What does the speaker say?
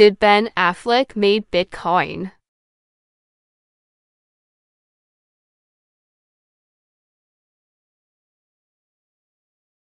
Did Ben Affleck made Bitcoin?